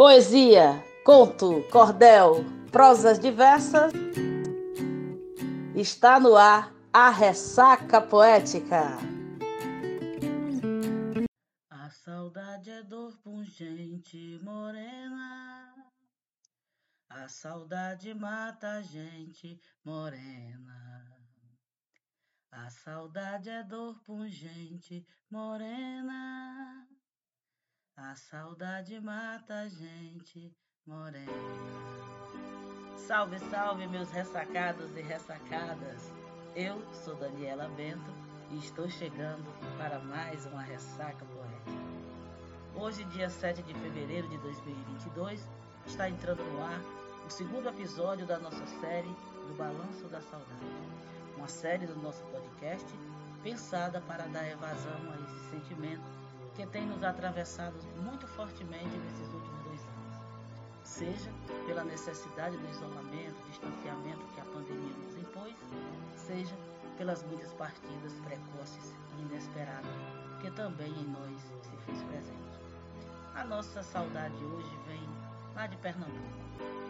Poesia, conto, cordel, prosas diversas. Está no ar a ressaca poética. A saudade é dor pungente, morena. A saudade mata a gente, morena. A saudade é dor pungente, morena. A saudade mata a gente morena. Salve, salve, meus ressacados e ressacadas. Eu sou Daniela Bento e estou chegando para mais uma ressaca poética. Hoje, dia 7 de fevereiro de 2022, está entrando no ar o segundo episódio da nossa série do Balanço da Saudade. Uma série do nosso podcast pensada para dar evasão a esse sentimento que tem nos atravessado muito fortemente nesses últimos dois anos. Seja pela necessidade do isolamento, distanciamento que a pandemia nos impôs, seja pelas muitas partidas precoces e inesperadas que também em nós se fez presente. A nossa saudade hoje vem lá de Pernambuco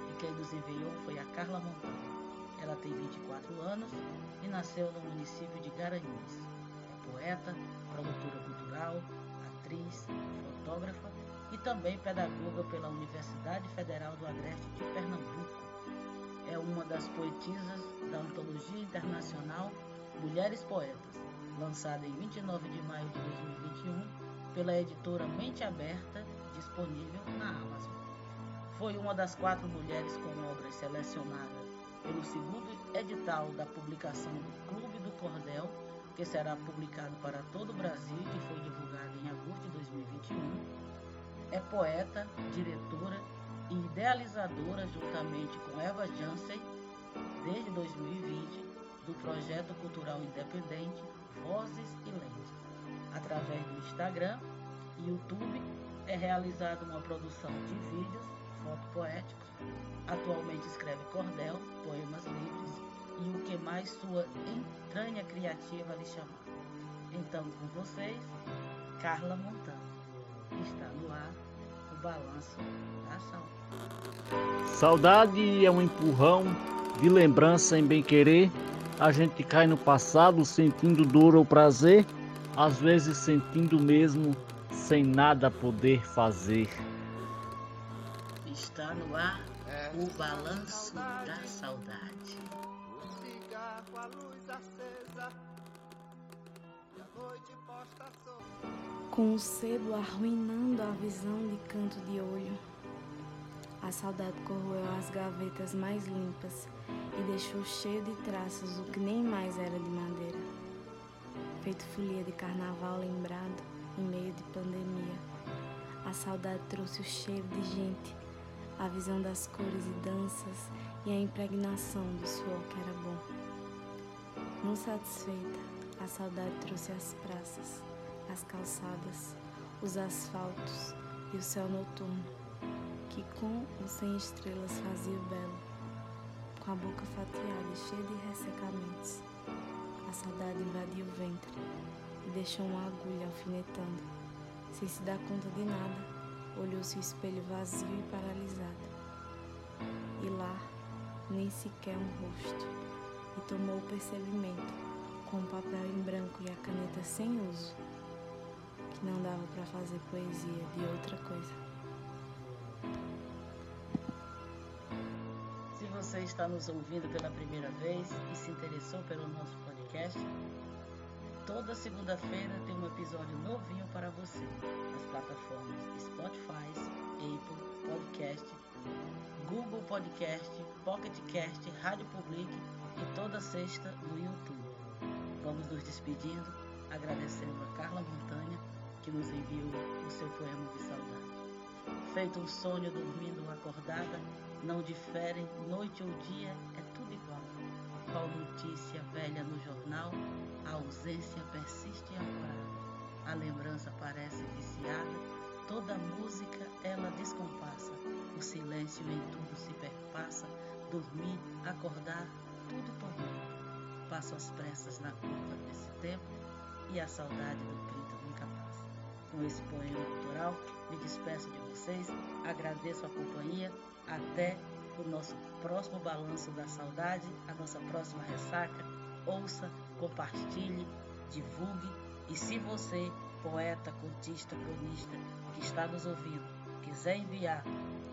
e quem nos enviou foi a Carla Montanha. Ela tem 24 anos e nasceu no município de Garanhuns. É poeta, produtora cultural, atriz, fotógrafa e também pedagoga pela Universidade Federal do Agreste de Pernambuco. É uma das poetisas da antologia internacional Mulheres Poetas, lançada em 29 de maio de 2021 pela editora Mente Aberta, disponível na Amazon. Foi uma das quatro mulheres com obras selecionadas pelo segundo edital da publicação do Clube do Cordel que será publicado para todo o Brasil e foi divulgado em agosto de 2021. É poeta, diretora e idealizadora, juntamente com Eva Jansen, desde 2020, do projeto cultural independente Vozes e Lentes. Através do Instagram e YouTube, é realizada uma produção de vídeos, fotopoéticos. Atualmente escreve cordel, mais sua entranha criativa lhe chamar. Então, com vocês, Carla Montano. Está no ar o balanço da saudade. Saudade é um empurrão de lembrança em bem-querer. A gente cai no passado sentindo dor ou prazer, às vezes sentindo mesmo sem nada poder fazer. Está no ar o balanço da saudade com a luz acesa e a noite posta sobre. Com o sebo arruinando a visão de canto de olho, a saudade corroeu as gavetas mais limpas e deixou cheio de traços o que nem mais era de madeira. Feito folia de carnaval lembrado em meio de pandemia, a saudade trouxe o cheiro de gente, a visão das cores e danças e a impregnação do suor que era bom. Não satisfeita, a saudade trouxe as praças, as calçadas, os asfaltos e o céu noturno, que com ou sem estrelas fazia o belo, com a boca fatiada e cheia de ressecamentos. A saudade invadiu o ventre e deixou uma agulha alfinetando. Sem se dar conta de nada, olhou-se o espelho vazio e paralisado. E lá, nem sequer um rosto e tomou o percebimento com o papel em branco e a caneta sem uso, que não dava para fazer poesia de outra coisa. Se você está nos ouvindo pela primeira vez e se interessou pelo nosso podcast, toda segunda-feira tem um episódio novinho para você nas plataformas Spotify, Apple Podcast, Google Podcast, Pocket Cast, Rádio Public e toda sexta no YouTube. Vamos nos despedindo, agradecendo a Carla Montanha, que nos enviou o seu poema de saudade. Feito um sonho dormindo acordada, não diferem noite ou dia, é tudo igual. Qual notícia velha no jornal, a ausência persiste ancorada. A lembrança parece viciada, toda música ela descompassa. O silêncio em tudo se perpassa, dormir, acordar, tudo tormento. Passo as pressas na curva desse tempo e a saudade do grito nunca passa. Com esse poema autoral. Me despeço de vocês, agradeço a companhia. Até o nosso próximo balanço da saudade, a nossa próxima ressaca. Ouça, compartilhe, divulgue e se você, poeta, contista, cronista, que está nos ouvindo, quiser enviar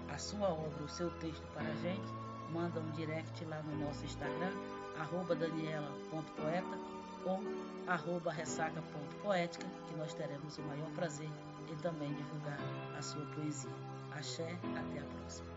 a sua obra, o seu texto para a gente, manda um direct lá no nosso Instagram, arroba daniela.poeta ou arroba ressaca.poética, que nós teremos o maior prazer em também divulgar a sua poesia. Axé, até a próxima.